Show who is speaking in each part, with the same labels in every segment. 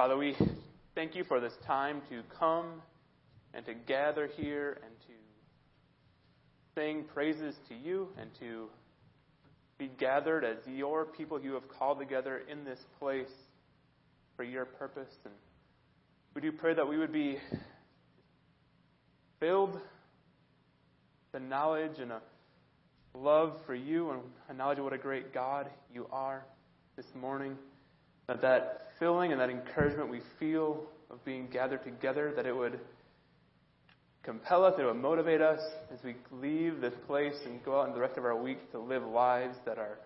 Speaker 1: Father, we thank you for this time to come and to gather here and to sing praises to you and to be gathered as your people you have called together in this place for your purpose. And we do pray that we would be filled the knowledge and a love for you and a knowledge of what a great God you are this morning. That that filling and that encouragement we feel of being gathered together, that it would compel us, it would motivate us as we leave this place and go out in the rest of our week to live lives that are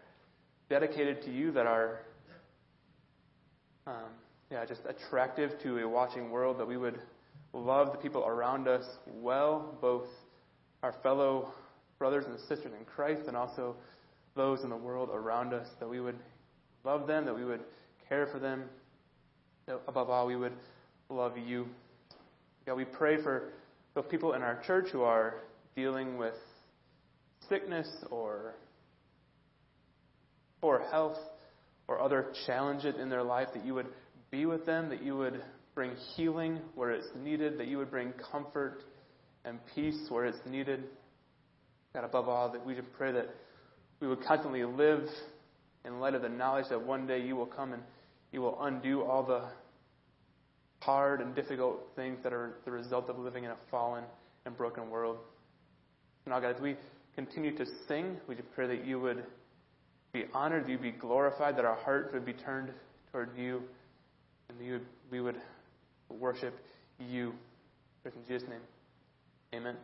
Speaker 1: dedicated to you, that are um, yeah, just attractive to a watching world, that we would love the people around us well, both our fellow brothers and sisters in Christ and also those in the world around us, that we would love them, that we would care for them. Above all, we would love you. God, we pray for those people in our church who are dealing with sickness or poor health or other challenges in their life, that you would be with them, that you would bring healing where it's needed, that you would bring comfort and peace where it's needed. God, above all, that we just pray that we would constantly live in light of the knowledge that one day you will come and you will undo all the hard and difficult things that are the result of living in a fallen and broken world. Now, God, as we continue to sing, we just pray that you would be honored, that you be glorified, that our hearts would be turned toward you, and you would, we would worship you. In Jesus' name, amen.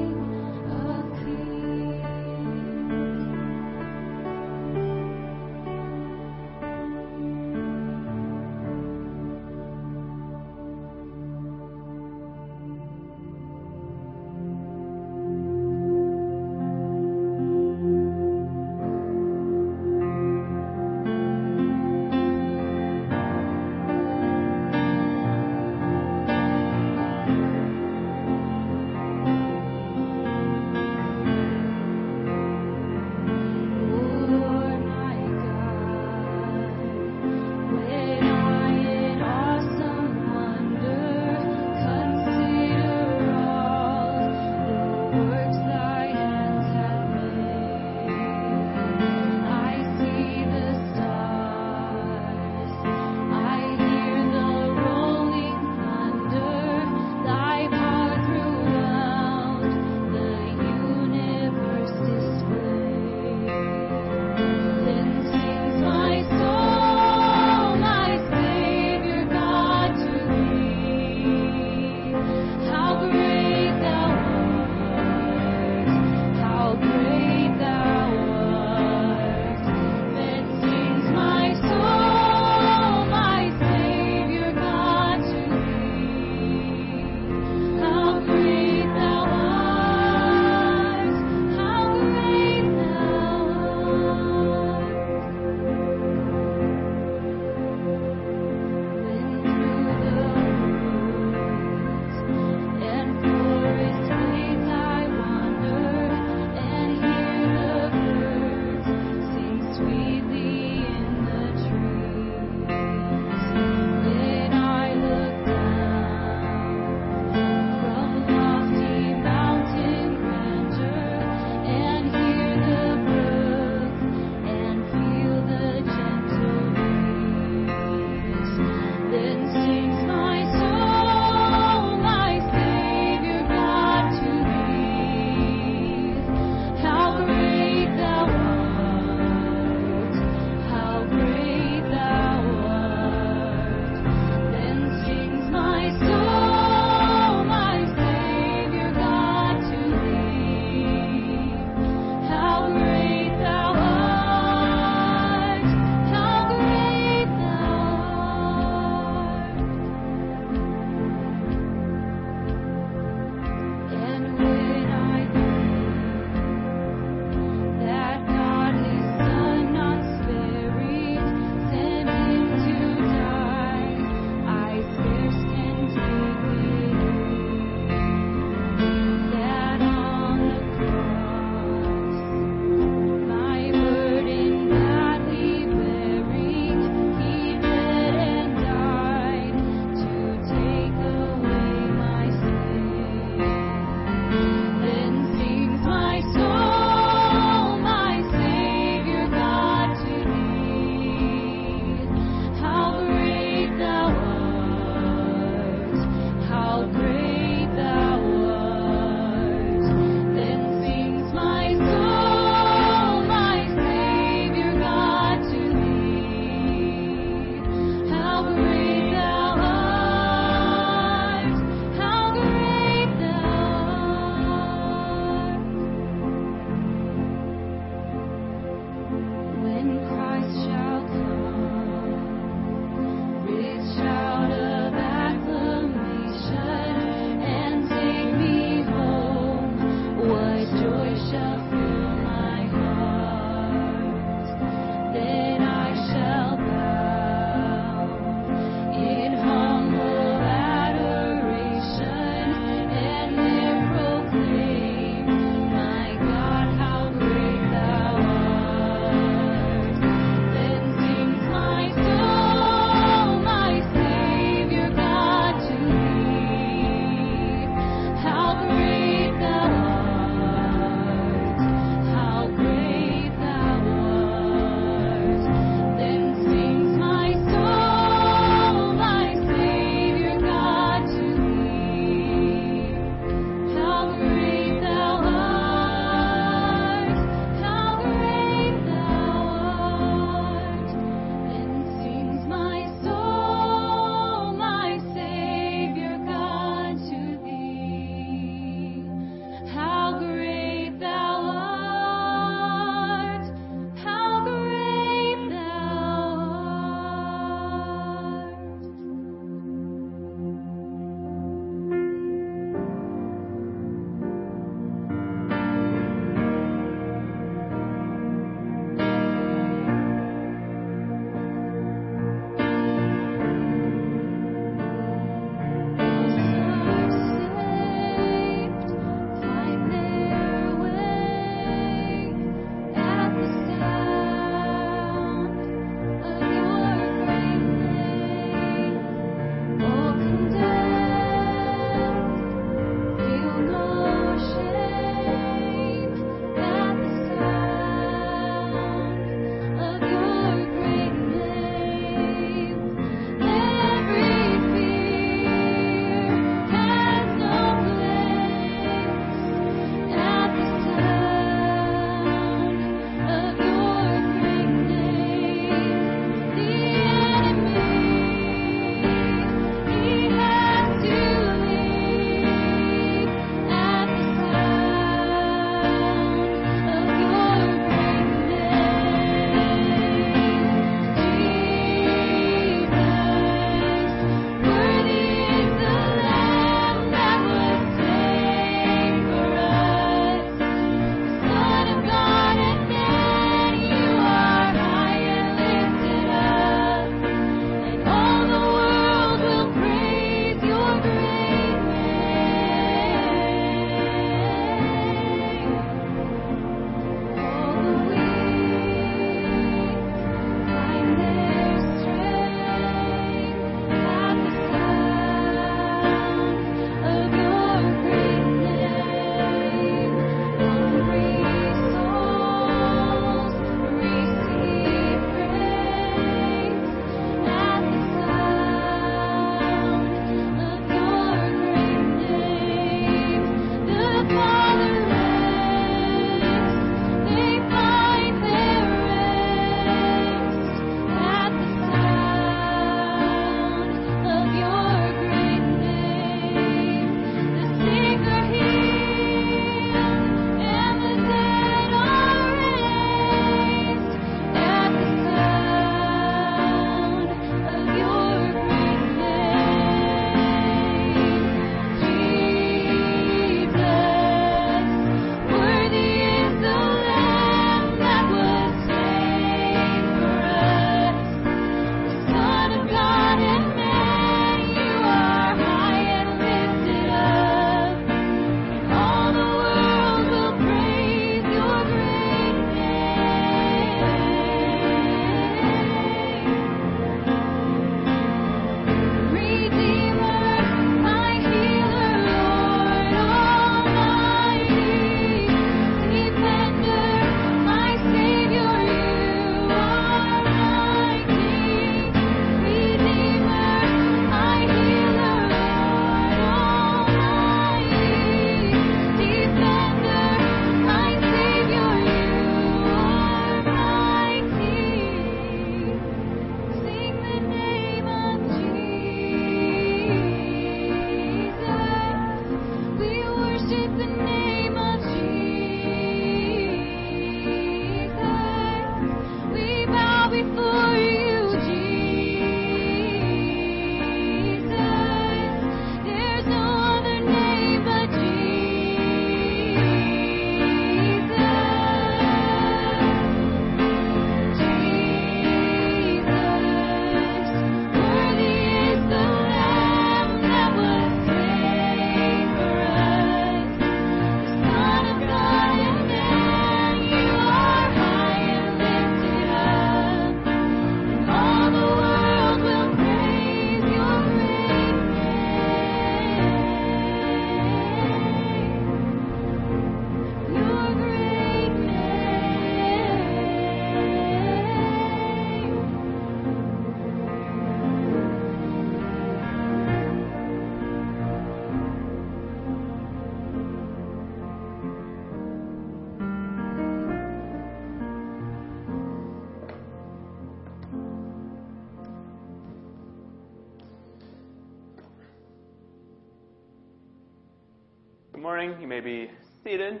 Speaker 1: May be seated.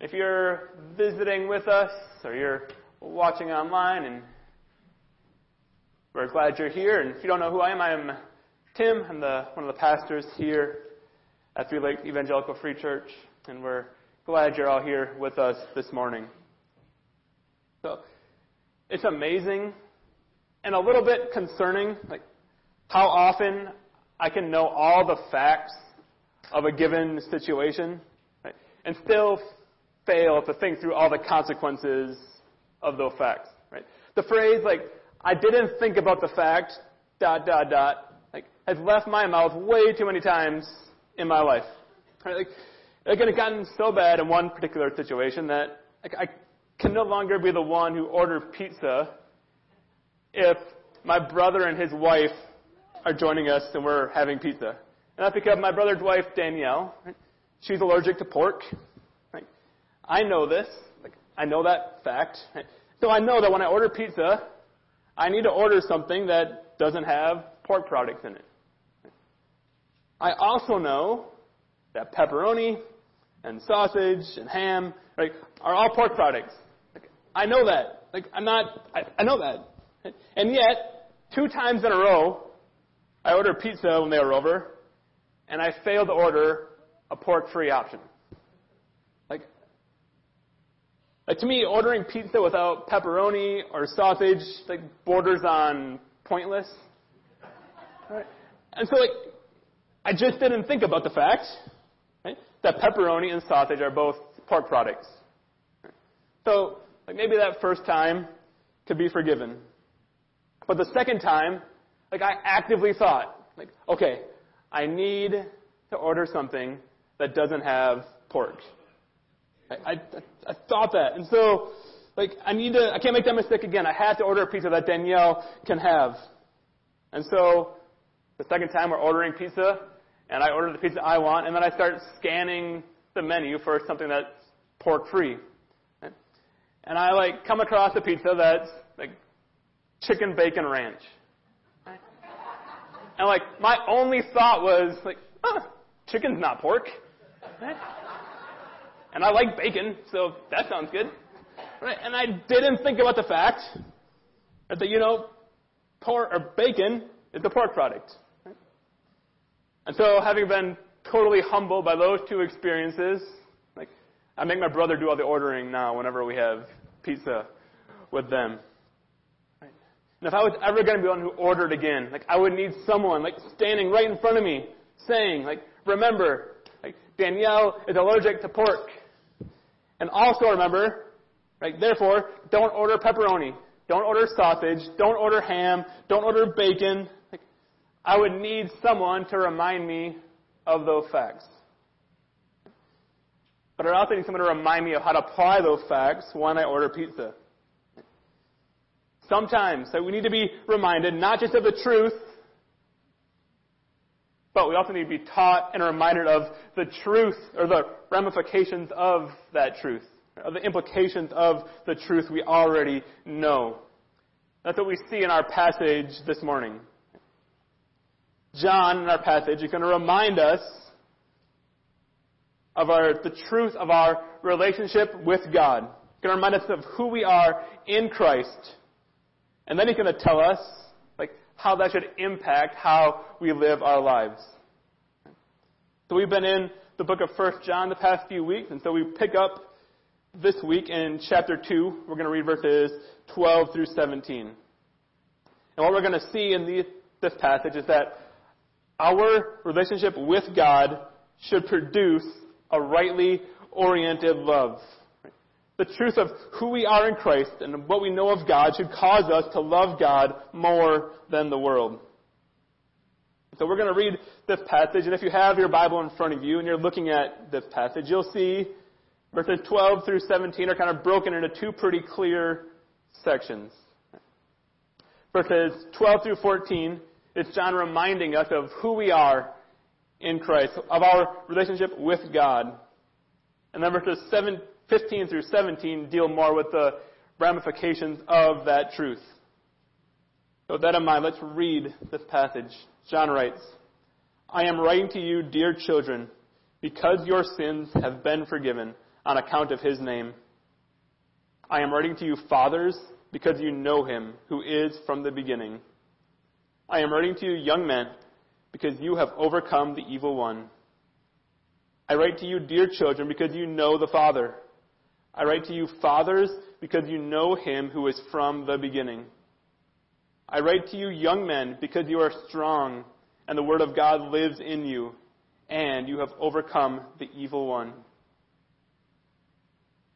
Speaker 1: If you're visiting with us or you're watching online, and we're glad you're here. And if you don't know who I am, I am Tim. I'm the, one of the pastors here at Three Lake Evangelical Free Church, and we're glad you're all here with us this morning. So, it's amazing and a little bit concerning, like how often I can know all the facts of a given situation right, and still fail to think through all the consequences of those facts. Right? The phrase like "I didn't think about the fact," dot dot dot, like has left my mouth way too many times in my life. Right? Like, like it had gotten so bad in one particular situation that like, I can no longer be the one who ordered pizza if my brother and his wife are joining us and we're having pizza. And that's because my brother's wife, Danielle, right, she's allergic to pork. Right? I know this. Like, I know that fact. Right? So I know that when I order pizza, I need to order something that doesn't have pork products in it. I also know that pepperoni and sausage and ham right, are all pork products. Like, I know that. Like I'm not. I, I know that. And yet, two times in a row, I ordered pizza when they were over, and I failed to order a pork-free option. Like, like to me, ordering pizza without pepperoni or sausage like borders on pointless. Right? And so, like, I just didn't think about the fact right, that pepperoni and sausage are both pork products. So, like maybe that first time could be forgiven. But the second time, like I actively thought, like, okay, I need to order something that doesn't have pork. I, I, I thought that. And so, like, I need to, I can't make that mistake again. I have to order a pizza that Danielle can have. And so, the second time we're ordering pizza, and I order the pizza I want, and then I start scanning the menu for something that's pork free. And I like come across a pizza that's like chicken bacon ranch. And like my only thought was like, oh, chicken's not pork. And I like bacon, so that sounds good. Right? And I didn't think about the fact that you know, pork or bacon is a pork product. And so, having been totally humbled by those two experiences, like I make my brother do all the ordering now whenever we have pizza with them. And if I was ever going to be one who ordered again, like I would need someone like standing right in front of me saying, like, remember, like Danielle is allergic to pork. And also remember, right, therefore, don't order pepperoni. Don't order sausage. Don't order ham. Don't order bacon. Like, I would need someone to remind me of those facts. But I also need someone to remind me of how to apply those facts when I order pizza. Sometimes so we need to be reminded not just of the truth, but we also need to be taught and reminded of the truth or the ramifications of that truth, of the implications of the truth we already know. That's what we see in our passage this morning. John, in our passage, is going to remind us of our, the truth of our relationship with God. He's going to remind us of who we are in Christ. And then he's going to tell us like how that should impact how we live our lives. So we've been in the book of 1 John the past few weeks, and so we pick up this week in chapter 2. We're going to read verses 12 through 17. And what we're going to see in the, this passage is that our relationship with God should produce a rightly oriented love. The truth of who we are in Christ and what we know of God should cause us to love God more than the world. So we're going to read this passage, and if you have your Bible in front of you and you're looking at this passage, you'll see verses 12 through 17 are kind of broken into two pretty clear sections. Verses 12 through 14 is John reminding us of who we are in Christ, of our relationship with God. And then verses 7, 15 through 17 deal more with the ramifications of that truth. So with that in mind, let's read this passage. John writes, I am writing to you, dear children, because your sins have been forgiven on account of his name. I am writing to you, fathers, because you know him who is from the beginning. I am writing to you, young men, because you have overcome the evil one. I write to you, dear children, because you know the Father. I write to you, fathers, because you know him who is from the beginning. I write to you, young men, because you are strong, and the word of God lives in you, and you have overcome the evil one.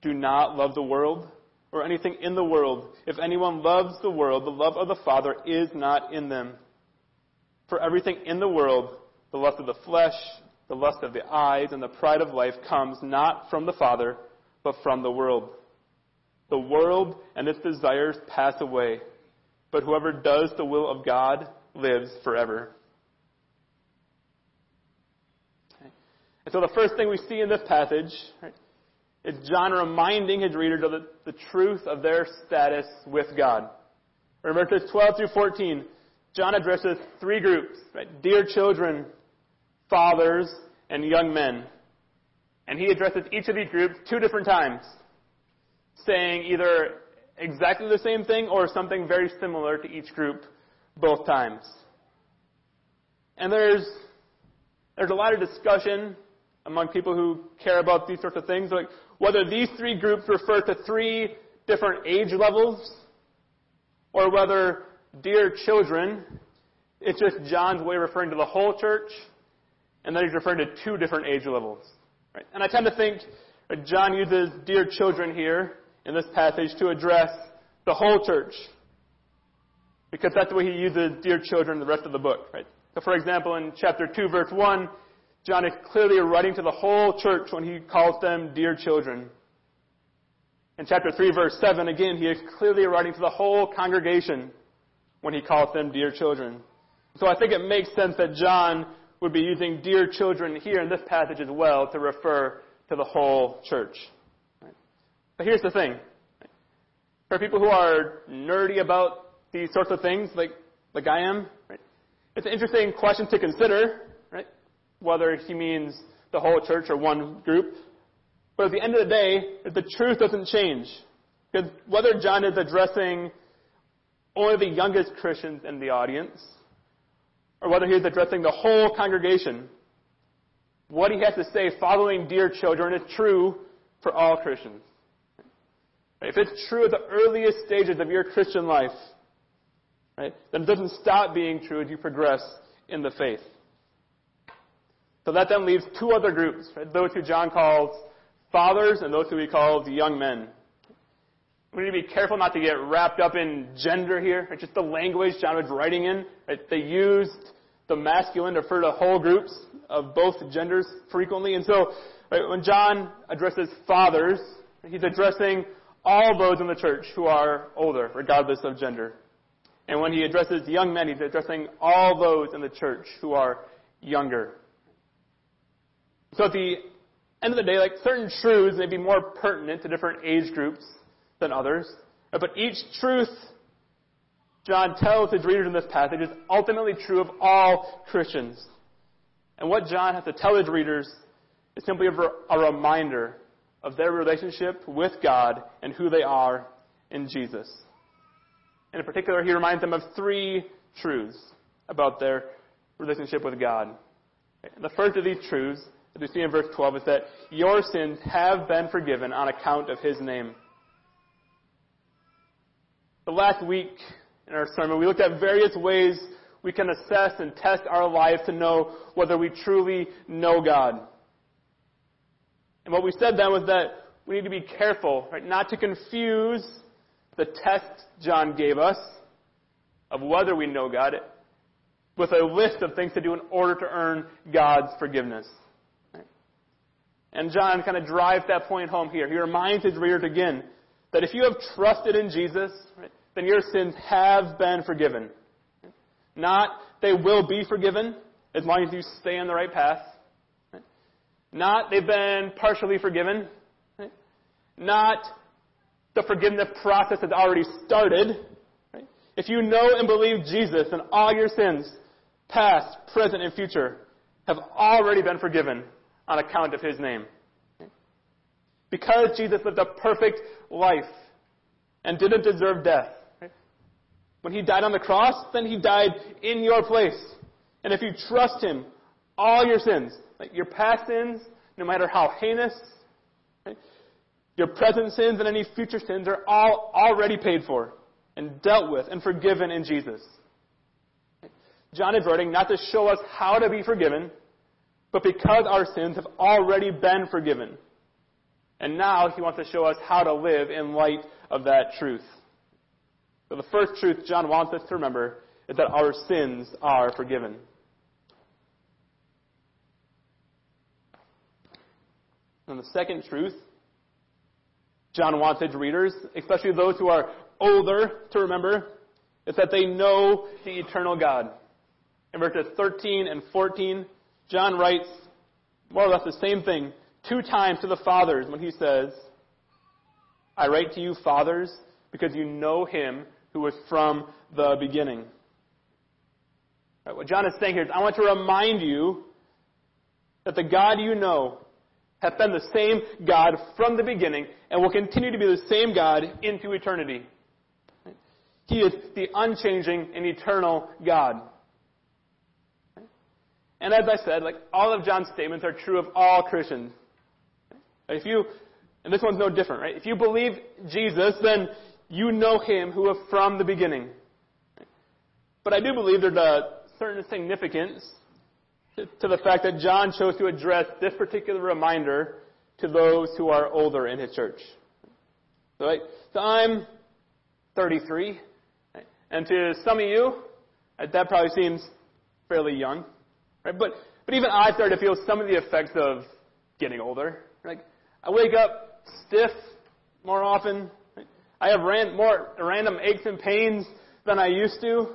Speaker 1: Do not love the world or anything in the world. If anyone loves the world, the love of the Father is not in them. For everything in the world, the lust of the flesh, the lust of the eyes, and the pride of life comes not from the Father, but from the world. The world and its desires pass away, but whoever does the will of God lives forever. And so the first thing we see in this passage right, is John reminding his readers of the, the truth of their status with God. Remember verses 12 through 14, John addresses three groups, right? Dear children, fathers, and young men. And he addresses each of these groups two different times, saying either exactly the same thing or something very similar to each group both times. And there's, there's a lot of discussion among people who care about these sorts of things, like whether these three groups refer to three different age levels, or whether dear children, it's just John's way of referring to the whole church, and then he's referring to two different age levels. Right? And I tend to think John uses dear children here in this passage to address the whole church. Because that's the way he uses dear children in the rest of the book, right? So for example, in chapter 2, verse 1, John is clearly writing to the whole church when he calls them dear children. In chapter 3, verse 7, again, he is clearly writing to the whole congregation when he calls them dear children. So I think it makes sense that John would be using dear children here in this passage as well to refer to the whole church. But here's the thing. For people who are nerdy about these sorts of things, like, like I am, right, it's an interesting question to consider, right? Whether he means the whole church or one group. But at the end of the day, the truth doesn't change. Because whether John is addressing only the youngest Christians in the audience, or whether he's addressing the whole congregation, what he has to say following dear children is true for all Christians. If it's true at the earliest stages of your Christian life, right, then it doesn't stop being true as you progress in the faith. So that then leaves two other groups, right, those who John calls fathers and those who he calls young men. We need to be careful not to get wrapped up in gender here. It's just the language John was writing in. They used the masculine to refer to whole groups of both genders frequently. And so when John addresses fathers, he's addressing all those in the church who are older, regardless of gender. And when he addresses young men, he's addressing all those in the church who are younger. So at the end of the day, like certain truths may be more pertinent to different age groups than others. Uh, but each truth John tells his readers in this passage is ultimately true of all Christians. And what John has to tell his readers is simply a reminder of their relationship with God and who they are in Jesus. And in particular, he reminds them of three truths about their relationship with God. The first of these truths, as we see in verse 12, is that your sins have been forgiven on account of his name. The last week in our sermon, we looked at various ways we can assess and test our lives to know whether we truly know God. And what we said then was that we need to be careful, right, not to confuse the test John gave us of whether we know God with a list of things to do in order to earn God's forgiveness. And John kind of drives that point home here. He reminds his readers again that if you have trusted in Jesus, right, then your sins have been forgiven. Not they will be forgiven as long as you stay on the right path. Not they've been partially forgiven. Not the forgiveness process has already started. If you know and believe Jesus, then all your sins, past, present, and future, have already been forgiven on account of his name. Because Jesus lived a perfect life and didn't deserve death. When he died on the cross, then he died in your place. And if you trust him, all your sins, like your past sins, no matter how heinous, right, your present sins and any future sins are all already paid for and dealt with and forgiven in Jesus. John is writing not to show us how to be forgiven, but because our sins have already been forgiven. And now he wants to show us how to live in light of that truth. So the first truth John wants us to remember is that our sins are forgiven. And the second truth John wants his readers, especially those who are older, to remember, is that they know the eternal God. In verses 13 and 14, John writes more or less the same thing two times to the fathers when he says, I write to you, fathers, because you know him who was from the beginning. Right, what John is saying here is, I want to remind you that the God you know hath been the same God from the beginning and will continue to be the same God into eternity. He is the unchanging and eternal God. And as I said, like all of John's statements are true of all Christians. If you, and this one's no different, right? If you believe Jesus, then you know him who are from the beginning. But I do believe there's a certain significance to the fact that John chose to address this particular reminder to those who are older in his church. So, right? so I'm 33, and to some of you, that probably seems fairly young. Right? But, but even I started to feel some of the effects of getting older. Like, I wake up stiff more often. Right? I have ran, more random aches and pains than I used to.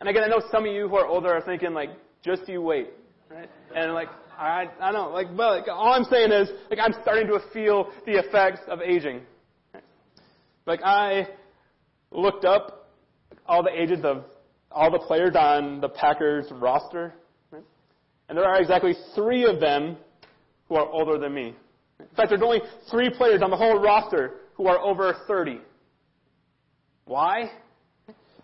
Speaker 1: And again, I know some of you who are older are thinking, like, just you wait. Right? And like, I, I don't like, but like, all I'm saying is, like, I'm starting to feel the effects of aging. Like, I looked up all the ages of all the players on the Packers roster. And there are exactly three of them who are older than me. In fact, there's only three players on the whole roster who are over 30. Why?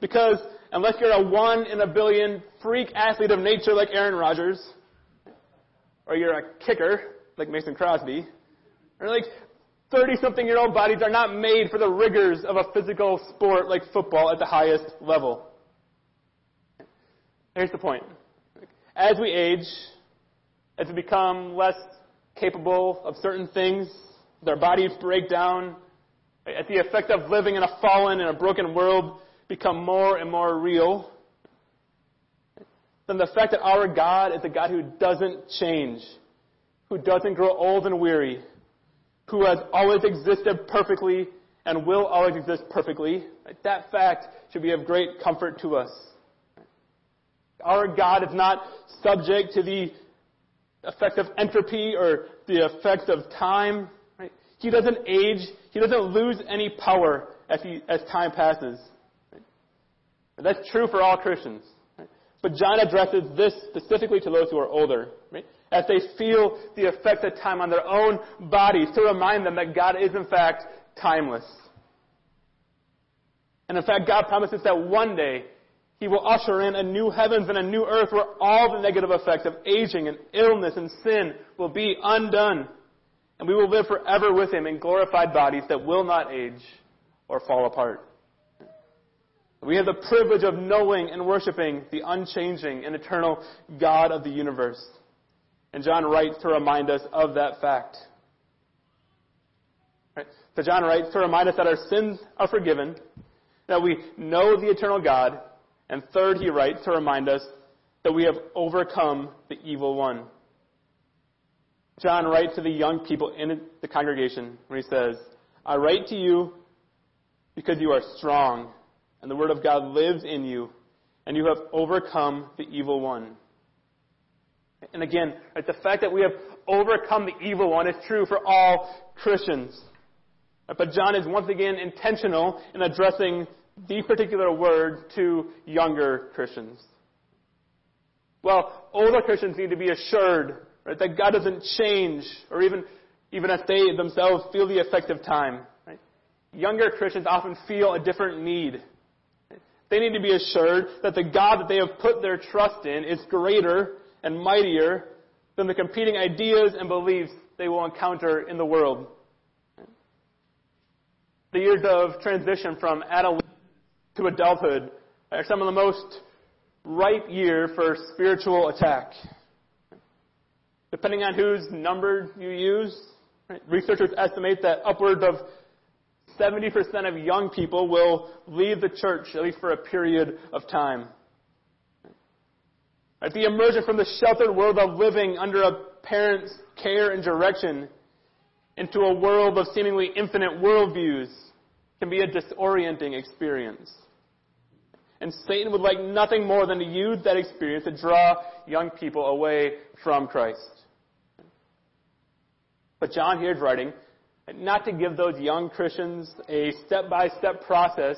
Speaker 1: Because unless you're a one in a billion freak athlete of nature like Aaron Rodgers, or you're a kicker like Mason Crosby, or like 30 something year old bodies are not made for the rigors of a physical sport like football at the highest level. Here's the point. As we age, as we become less capable of certain things, as our bodies break down, as the effect of living in a fallen and a broken world become more and more real, than the fact that our God is a God who doesn't change, who doesn't grow old and weary, who has always existed perfectly and will always exist perfectly, that fact should be of great comfort to us. Our God is not subject to the effect of entropy or the effect of time. Right? He doesn't age. He doesn't lose any power as, he, as time passes. Right? That's true for all Christians. Right? But John addresses this specifically to those who are older, as they feel the effects of time on their own bodies, to remind them that God is in fact timeless. And in fact, God promises that one day he will usher in a new heavens and a new earth where all the negative effects of aging and illness and sin will be undone. And we will live forever with Him in glorified bodies that will not age or fall apart. We have the privilege of knowing and worshiping the unchanging and eternal God of the universe. And John writes to remind us of that fact. Right? So John writes to remind us that our sins are forgiven, that we know the eternal God, and third, he writes to remind us that we have overcome the evil one. John writes to the young people in the congregation when he says, I write to you because you are strong, and the word of God lives in you, and you have overcome the evil one. And again, the fact that we have overcome the evil one is true for all Christians. But John is once again intentional in addressing these particular words to younger Christians? Well, older Christians need to be assured right? That God doesn't change, or even, even as they themselves feel the effect of time. Right? Younger Christians often feel a different need. They need to be assured that the God that they have put their trust in is greater and mightier than the competing ideas and beliefs they will encounter in the world. The years of transition from adolescence to adulthood are some of the most ripe years for spiritual attack. Depending on whose number you use, right, researchers estimate that upwards of 70% of young people will leave the church, at least for a period of time. Right, the emergence from the sheltered world of living under a parent's care and direction into a world of seemingly infinite worldviews can be a disorienting experience. And Satan would like nothing more than to use that experience to draw young people away from Christ. But John here is writing not to give those young Christians a step by step process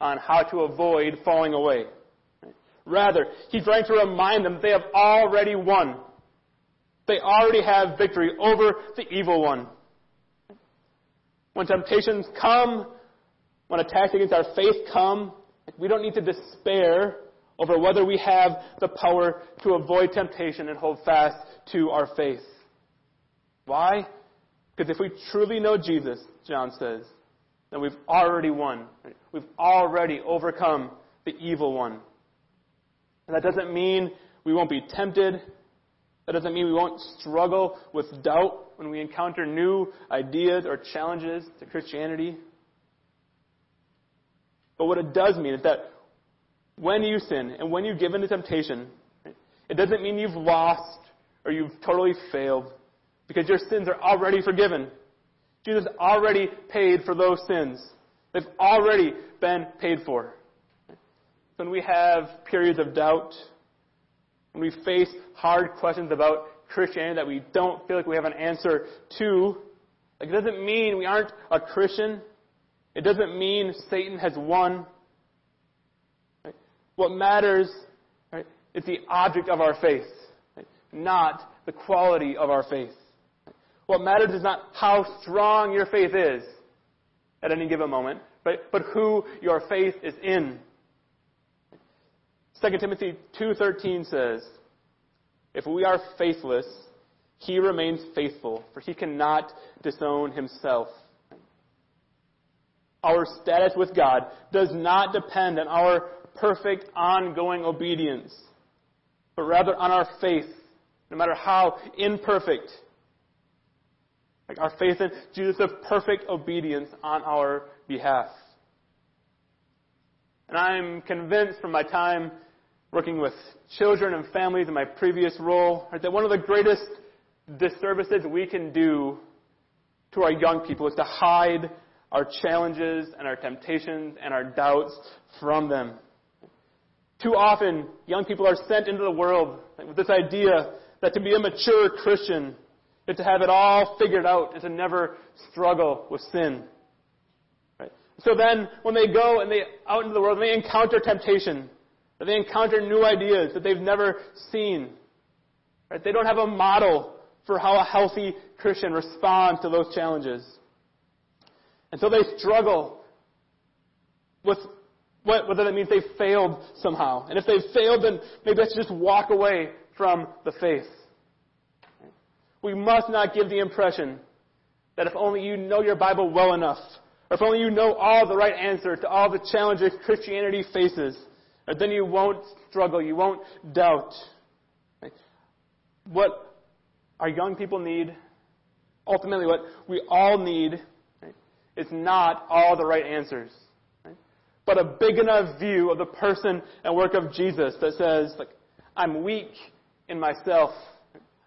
Speaker 1: on how to avoid falling away. Rather, he's trying to remind them they have already won. They already have victory over the evil one. When temptations come, when attacks against our faith come, we don't need to despair over whether we have the power to avoid temptation and hold fast to our faith. Why? Because if we truly know Jesus, John says, then we've already won. We've already overcome the evil one. And that doesn't mean we won't be tempted. That doesn't mean we won't struggle with doubt when we encounter new ideas or challenges to Christianity. But what it does mean is that when you sin and when you give in to temptation, it doesn't mean you've lost or you've totally failed because your sins are already forgiven. Jesus already paid for those sins. They've already been paid for. When we have periods of doubt, when we face hard questions about Christianity that we don't feel like we have an answer to, like it doesn't mean we aren't a Christian. It doesn't mean Satan has won. Right? What matters right, is the object of our faith, right? not the quality of our faith. What matters is not how strong your faith is at any given moment, but, but who your faith is in. 2 Timothy 2.13 says, If we are faithless, he remains faithful, for he cannot disown himself. Our status with God does not depend on our perfect ongoing obedience, but rather on our faith, no matter how imperfect. Like our faith in Jesus of perfect obedience on our behalf. And I'm convinced from my time working with children and families in my previous role right, that one of the greatest disservices we can do to our young people is to hide our challenges and our temptations and our doubts from them. Too often, young people are sent into the world with this idea that to be a mature Christian to have it all figured out and to never struggle with sin. Right? So then, when they go and they out into the world and they encounter temptation, they encounter new ideas that they've never seen, right? They don't have a model for how a healthy Christian responds to those challenges. And so they struggle with what, whether that means they failed somehow. And if they've failed, then maybe let's just walk away from the faith. We must not give the impression that if only you know your Bible well enough, or if only you know all the right answer to all the challenges Christianity faces, then you won't struggle, you won't doubt. What our young people need, ultimately what we all need, is not all the right answers. But a big enough view of the person and work of Jesus that says, like, I'm weak in myself.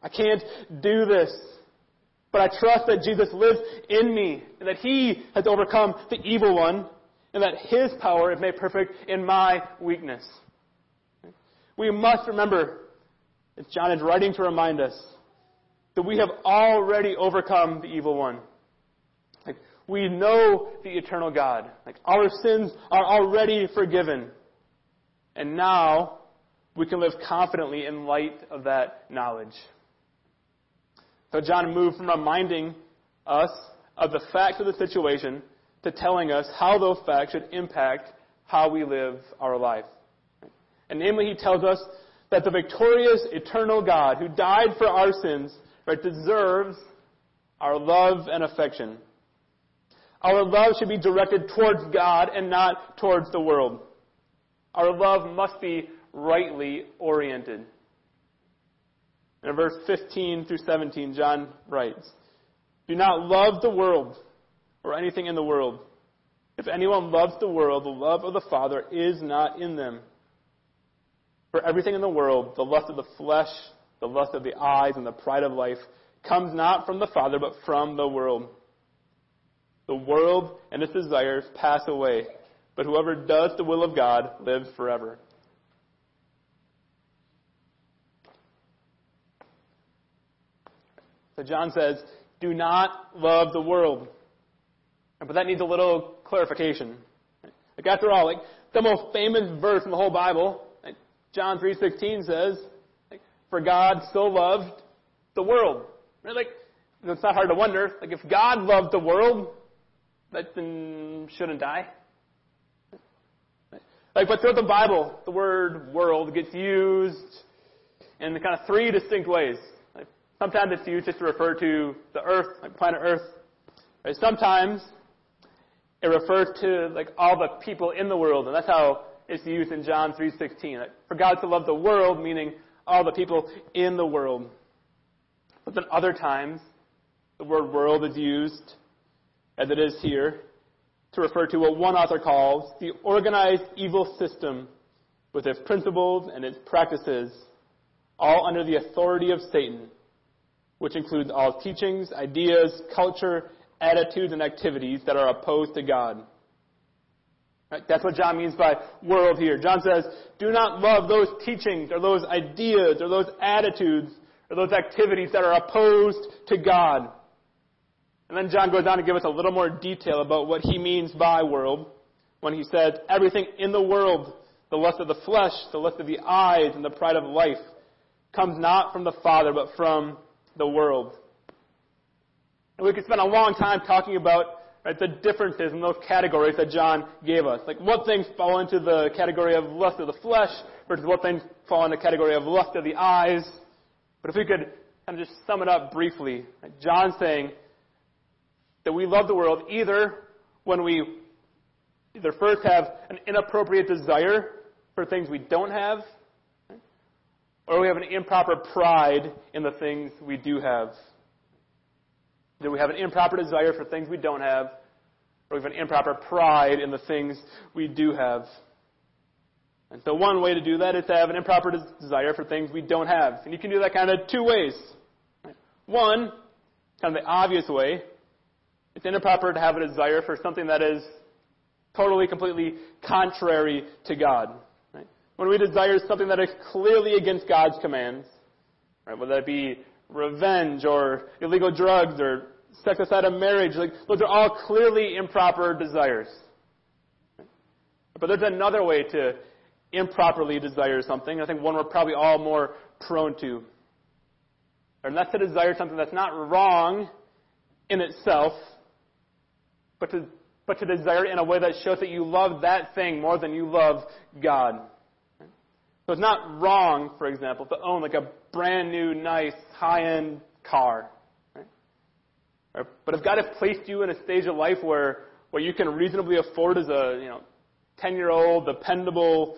Speaker 1: I can't do this. But I trust that Jesus lives in me and that He has overcome the evil one and that His power is made perfect in my weakness. We must remember, as John is writing to remind us, that we have already overcome the evil one. We know the eternal God. Like our sins are already forgiven. And now we can live confidently in light of that knowledge. So John moved from reminding us of the facts of the situation to telling us how those facts should impact how we live our life. And namely, he tells us that the victorious, eternal God who died for our sins right, deserves our love and affection. Our love should be directed towards God and not towards the world. Our love must be rightly oriented. In verse 15 through 17, John writes, Do not love the world or anything in the world. If anyone loves the world, the love of the Father is not in them. For everything in the world, the lust of the flesh, the lust of the eyes, and the pride of life, comes not from the Father, but from the world. The world and its desires pass away, but whoever does the will of God lives forever. So John says, do not love the world. But that needs a little clarification. Like after all, like the most famous verse in the whole Bible, like John 3.16 says, like, for God so loved the world. Right? Like, it's not hard to wonder, like if God loved the world, that then shouldn't die. Like, but throughout the Bible, the word world gets used in kind of three distinct ways. Sometimes it's used just to refer to the earth, like planet Earth. Right? Sometimes it refers to like all the people in the world, and that's how it's used in John 3:16. Like, for God to love the world, meaning all the people in the world. But then other times, the word world is used, as it is here, to refer to what one author calls the organized evil system with its principles and its practices, all under the authority of Satan, which includes all teachings, ideas, culture, attitudes, and activities that are opposed to God. Right? That's what John means by world here. John says, do not love those teachings or those ideas or those attitudes or those activities that are opposed to God. And then John goes on to give us a little more detail about what he means by world when he says, everything in the world, the lust of the flesh, the lust of the eyes, and the pride of life, comes not from the Father, but from the world. And we could spend a long time talking about right, the differences in those categories that John gave us. Like what things fall into the category of lust of the flesh versus what things fall in the category of lust of the eyes. But if we could kind of just sum it up briefly, John's saying that we love the world either when we either first have an inappropriate desire for things we don't have, or we have an improper pride in the things we do have. Either we have an improper desire for things we don't have, or we have an improper pride in the things we do have. And so one way to do that is to have an improper desire for things we don't have. And you can do that kind of two ways. One, kind of the obvious way, it's improper to have a desire for something that is totally, completely contrary to God. When we desire something that is clearly against God's commands, right? whether that be revenge or illegal drugs or sex outside of marriage, like those are all clearly improper desires. But there's another way to improperly desire something. I think one we're probably all more prone to. And that's to desire something that's not wrong in itself, but to, but to desire it in a way that shows that you love that thing more than you love God. So it's not wrong, for example, to own like a brand new, nice, high-end car. Right? But if God has placed you in a stage of life where, where you can reasonably afford as a, you know, 10-year-old, dependable,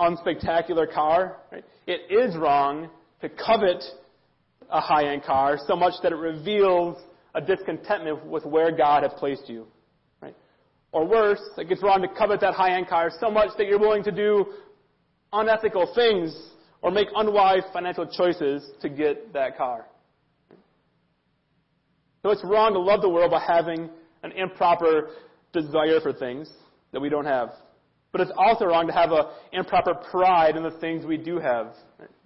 Speaker 1: unspectacular car, right? it is wrong to covet a high-end car so much that it reveals a discontentment with where God has placed you. Or worse, like it's wrong to covet that high-end car so much that you're willing to do unethical things or make unwise financial choices to get that car. So it's wrong to love the world by having an improper desire for things that we don't have. But it's also wrong to have an improper pride in the things we do have.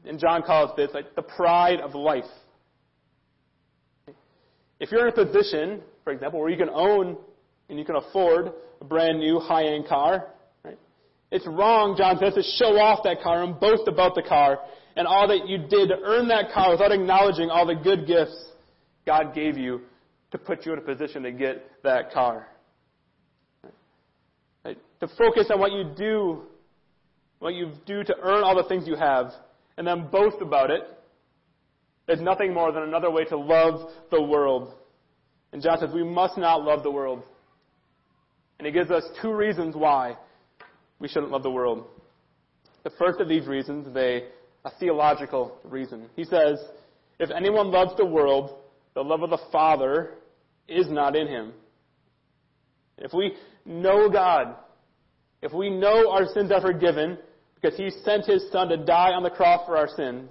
Speaker 1: And John calls this like the pride of life. If you're in a position, for example, where you can own and you can afford a brand new high-end car, right? It's wrong, John says, to show off that car and boast about the car and all that you did to earn that car without acknowledging all the good gifts God gave you to put you in a position to get that car. Right? To focus on what you do, what you do to earn all the things you have, and then boast about it, is nothing more than another way to love the world. And John says we must not love the world. And he gives us two reasons why we shouldn't love the world. The first of these reasons is a, a theological reason. He says, if anyone loves the world, the love of the Father is not in him. If we know God, if we know our sins are forgiven because He sent His Son to die on the cross for our sins,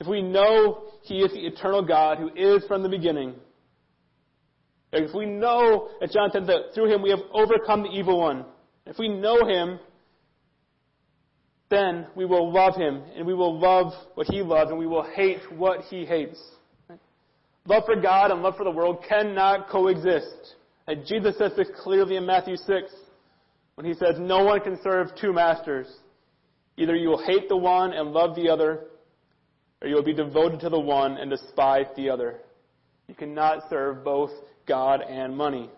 Speaker 1: if we know He is the eternal God who is from the beginning, if we know, as John said, that through Him we have overcome the evil one, if we know Him, then we will love Him and we will love what He loves and we will hate what He hates. Love for God and love for the world cannot coexist. And Jesus says this clearly in Matthew 6 when he says, No one can serve two masters. Either you will hate the one and love the other, or you will be devoted to the one and despise the other. You cannot serve both God and money.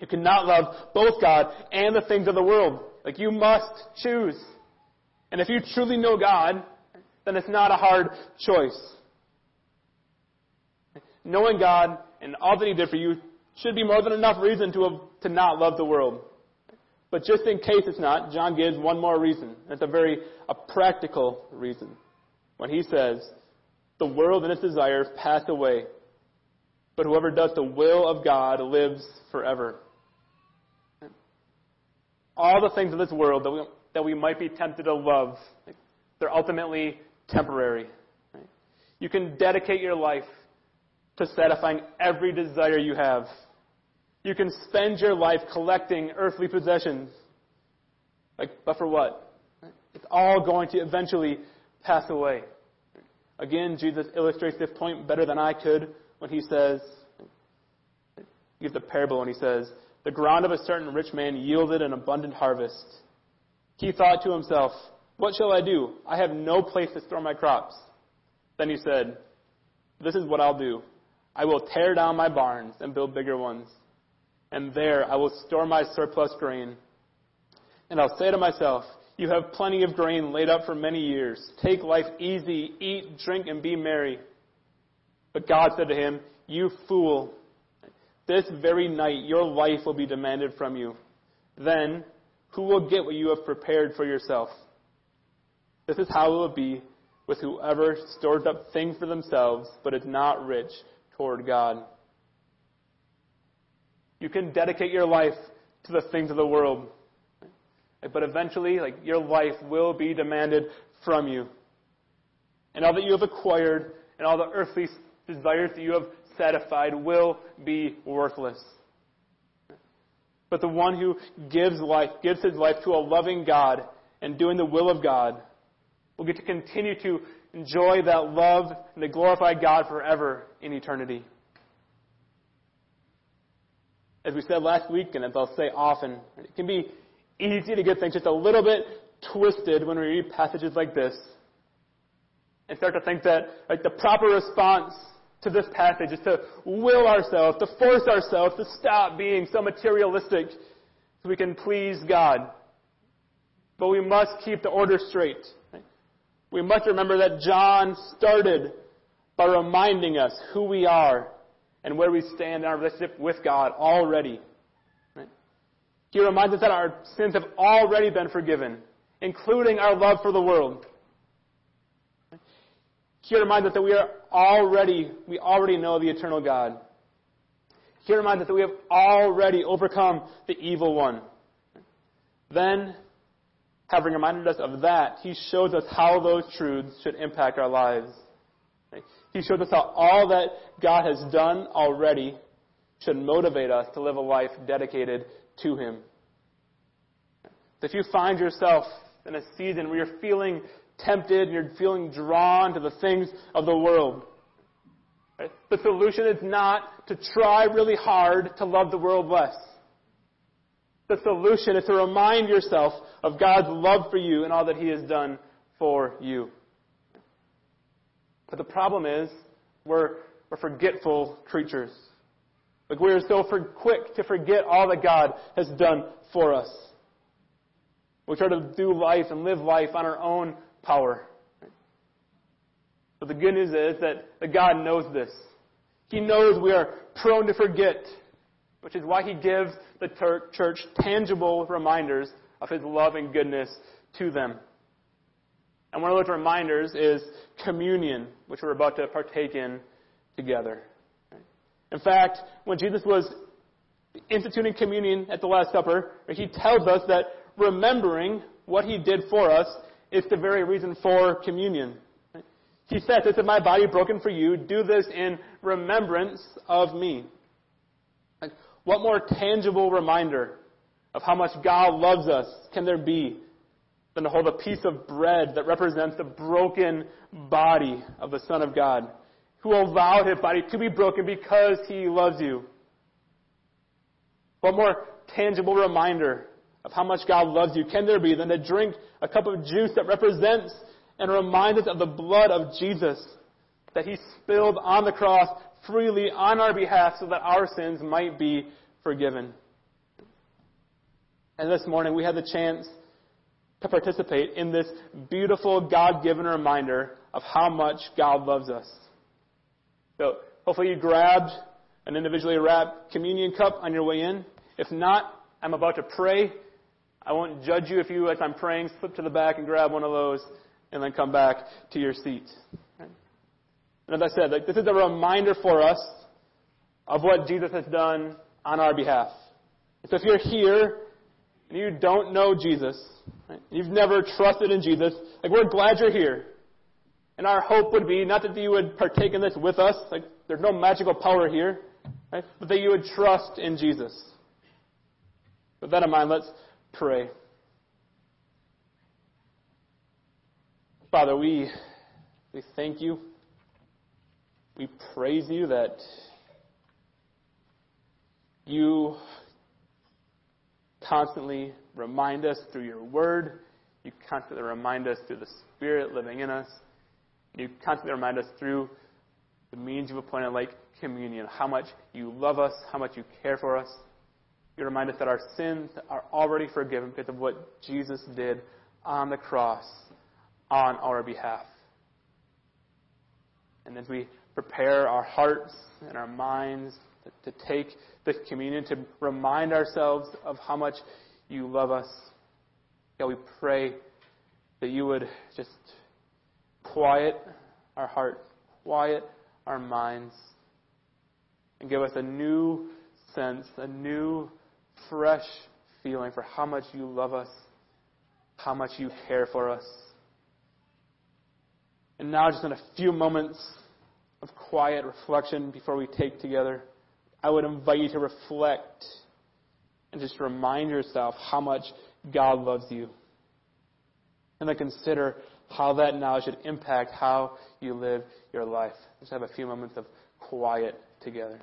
Speaker 1: You cannot love both God and the things of the world. Like you must choose. And if you truly know God, then it's not a hard choice. Knowing God and all that He did for you should be more than enough reason to, to not love the world. But just in case it's not, John gives one more reason. It's a very a practical reason. When he says, the world and its desires pass away, but whoever does the will of God lives forever. All the things of this world that we, that we might be tempted to love, they're ultimately temporary. You can dedicate your life to satisfying every desire you have. You can spend your life collecting earthly possessions. Like, but for what? It's all going to eventually pass away. Again, Jesus illustrates this point better than I could when he says, give the parable when he says, The ground of a certain rich man yielded an abundant harvest. He thought to himself, What shall I do? I have no place to store my crops. Then he said, This is what I'll do. I will tear down my barns and build bigger ones. And there I will store my surplus grain. And I'll say to myself, You have plenty of grain laid up for many years. Take life easy, eat, drink, and be merry. But God said to him, You fool, this very night your life will be demanded from you. Then who will get what you have prepared for yourself? This is how it will be with whoever stores up things for themselves, but is not rich toward God. You can dedicate your life to the things of the world. But eventually, like, your life will be demanded from you. And all that you have acquired and all the earthly desires that you have satisfied will be worthless. But the one who gives life, gives his life to a loving God and doing the will of God, will get to continue to enjoy that love and to glorify God forever in eternity. As we said last week, and as I'll say often, it can be easy to get things just a little bit twisted when we read passages like this and start to think that like the proper response to this passage is to will ourselves, to force ourselves to stop being so materialistic so we can please God. But we must keep the order straight. We must remember that John started by reminding us who we are and where we stand in our relationship with God already. He reminds us that our sins have already been forgiven, including our love for the world. He reminds us that we are already, we already know the eternal God. He reminds us that we have already overcome the evil one. Then having reminded us of that, he shows us how those truths should impact our lives. He shows us how all that God has done already should motivate us to live a life dedicated to Him. If you find yourself in a season where you're feeling tempted and you're feeling drawn to the things of the world, the solution is not to try really hard to love the world less. The solution is to remind yourself of God's love for you and all that He has done for you. But the problem is, we're, we're forgetful creatures. Like we are so for, quick to forget all that God has done for us. We try to do life and live life on our own power. But the good news is that, God knows this. He knows we are prone to forget, which is why He gives the church tangible reminders of His love and goodness to them. And one of those reminders is communion, which we're about to partake in together. In fact, when Jesus was instituting communion at the Last Supper, he tells us that remembering what he did for us is the very reason for communion. He says, This is my body broken for you. Do this in remembrance of me. Like, what more tangible reminder of how much God loves us can there be than to hold a piece of bread that represents the broken body of the Son of God, who allowed his body to be broken because he loves you? What more tangible reminder of how much God loves you can there be than to drink a cup of juice that represents and reminds us of the blood of Jesus that he spilled on the cross freely on our behalf so that our sins might be forgiven? And this morning we had the chance to participate in this beautiful God given reminder of how much God loves us. So hopefully you grabbed an individually wrapped communion cup on your way in. If not, I'm about to pray. I won't judge you if you, as I'm praying, slip to the back and grab one of those and then come back to your seat. And as I said, like, this is a reminder for us of what Jesus has done on our behalf. So if you're here and you don't know Jesus, right, you've never trusted in Jesus, like we're glad you're here. And our hope would be not that you would partake in this with us, like there's no magical power here, right, but that you would trust in Jesus. With that in mind, let's pray. Father, we, we thank you. We praise you that you constantly remind us through your word. You constantly remind us through the Spirit living in us. You constantly remind us through the means you've appointed, like communion, how much you love us, how much you care for us. You remind us that our sins are already forgiven because of what Jesus did on the cross on our behalf. And as we prepare our hearts and our minds to take the communion, to remind ourselves of how much you love us, God, we pray that you would just quiet our hearts, quiet our minds, and give us a new sense, a new, fresh feeling for how much you love us, how much you care for us. And now, just in a few moments of quiet reflection before we take together, I would invite you to reflect and just remind yourself how much God loves you. And then consider how that now should impact how you live your life. Just have a few moments of quiet together.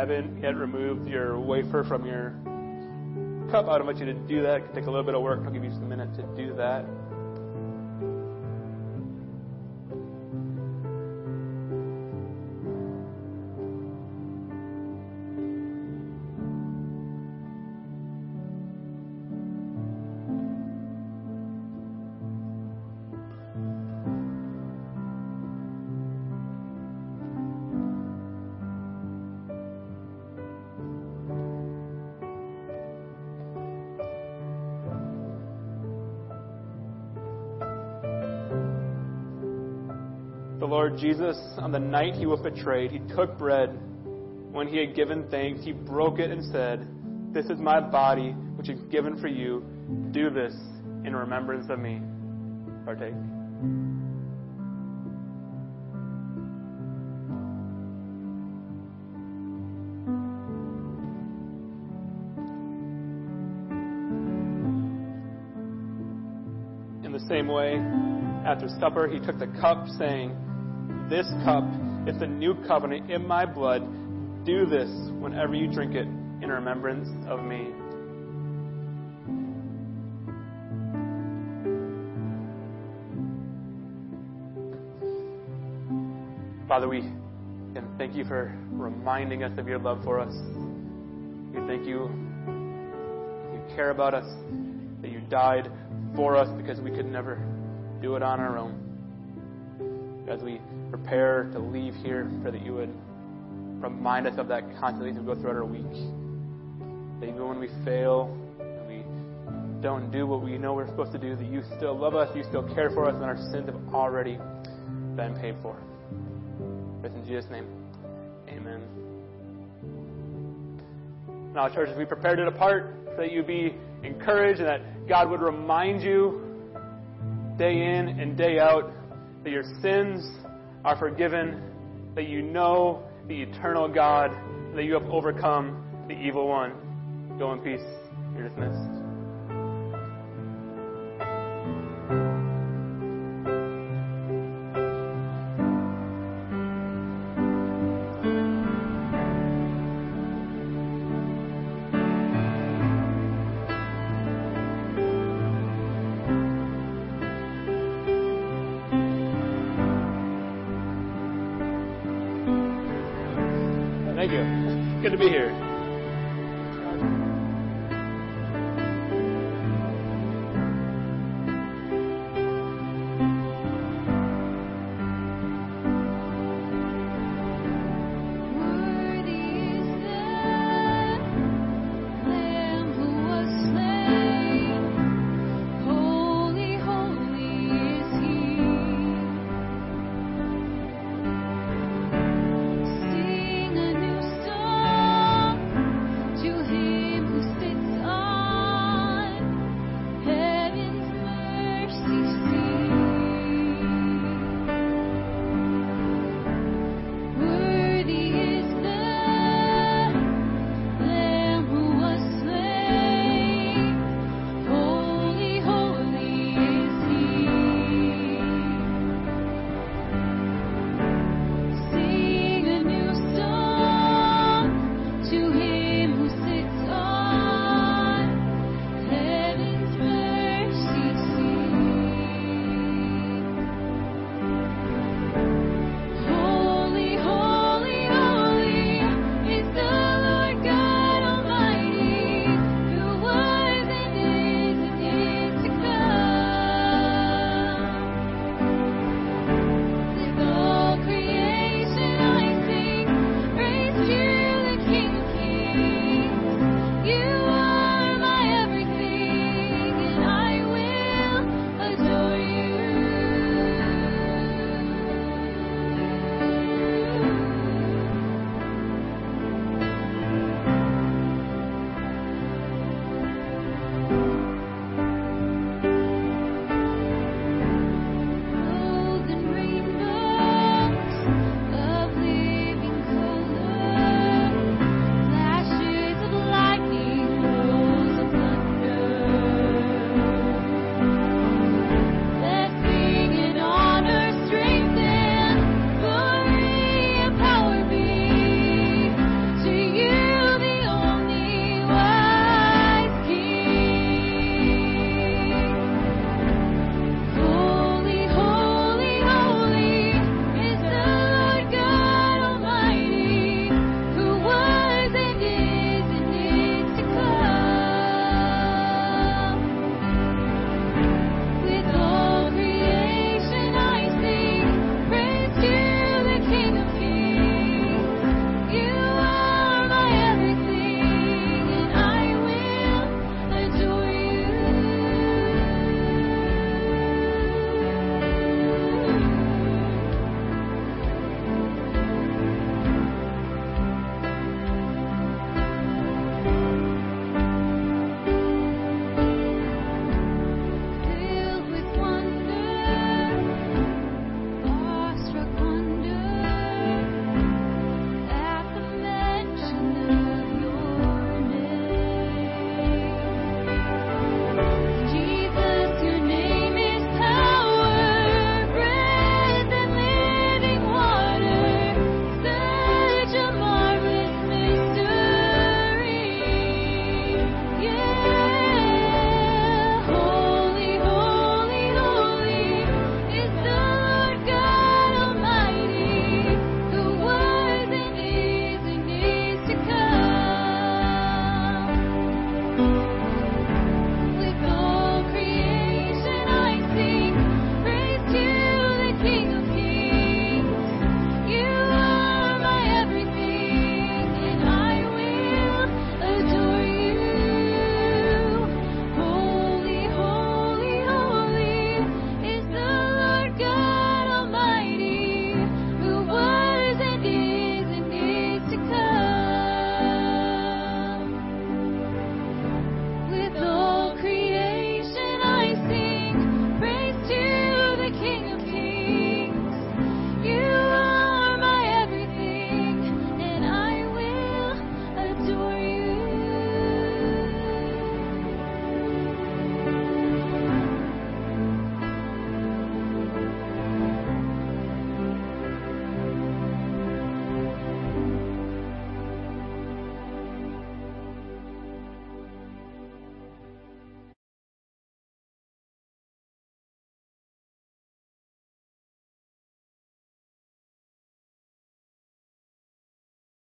Speaker 1: Haven't yet removed your wafer from your cup, I would invite you to do that. It can take a little bit of work. I'll give you just a minute to do that. Jesus, on the night he was betrayed, he took bread. When he had given thanks, he broke it and said, This is my body, which is given for you. Do this in remembrance of me. Partake. In the same way, after supper, he took the cup, saying, This cup is the new covenant in my blood. Do this whenever you drink it in remembrance of me. Father, we can thank you for reminding us of your love for us. We thank you, that you care about us, that you died for us because we could never do it on our own. As we prepare to leave here, pray that you would remind us of that constantly as we go throughout our week. That even when we fail and we don't do what we know we're supposed to do, that you still love us, you still care for us, and our sins have already been paid for. It's in Jesus' name. Amen. Now, church, as we prepare to depart, that you be encouraged and that God would remind you day in and day out that your sins are forgiven, that you know the eternal God, that you have overcome the evil one. Go in peace. You're dismissed.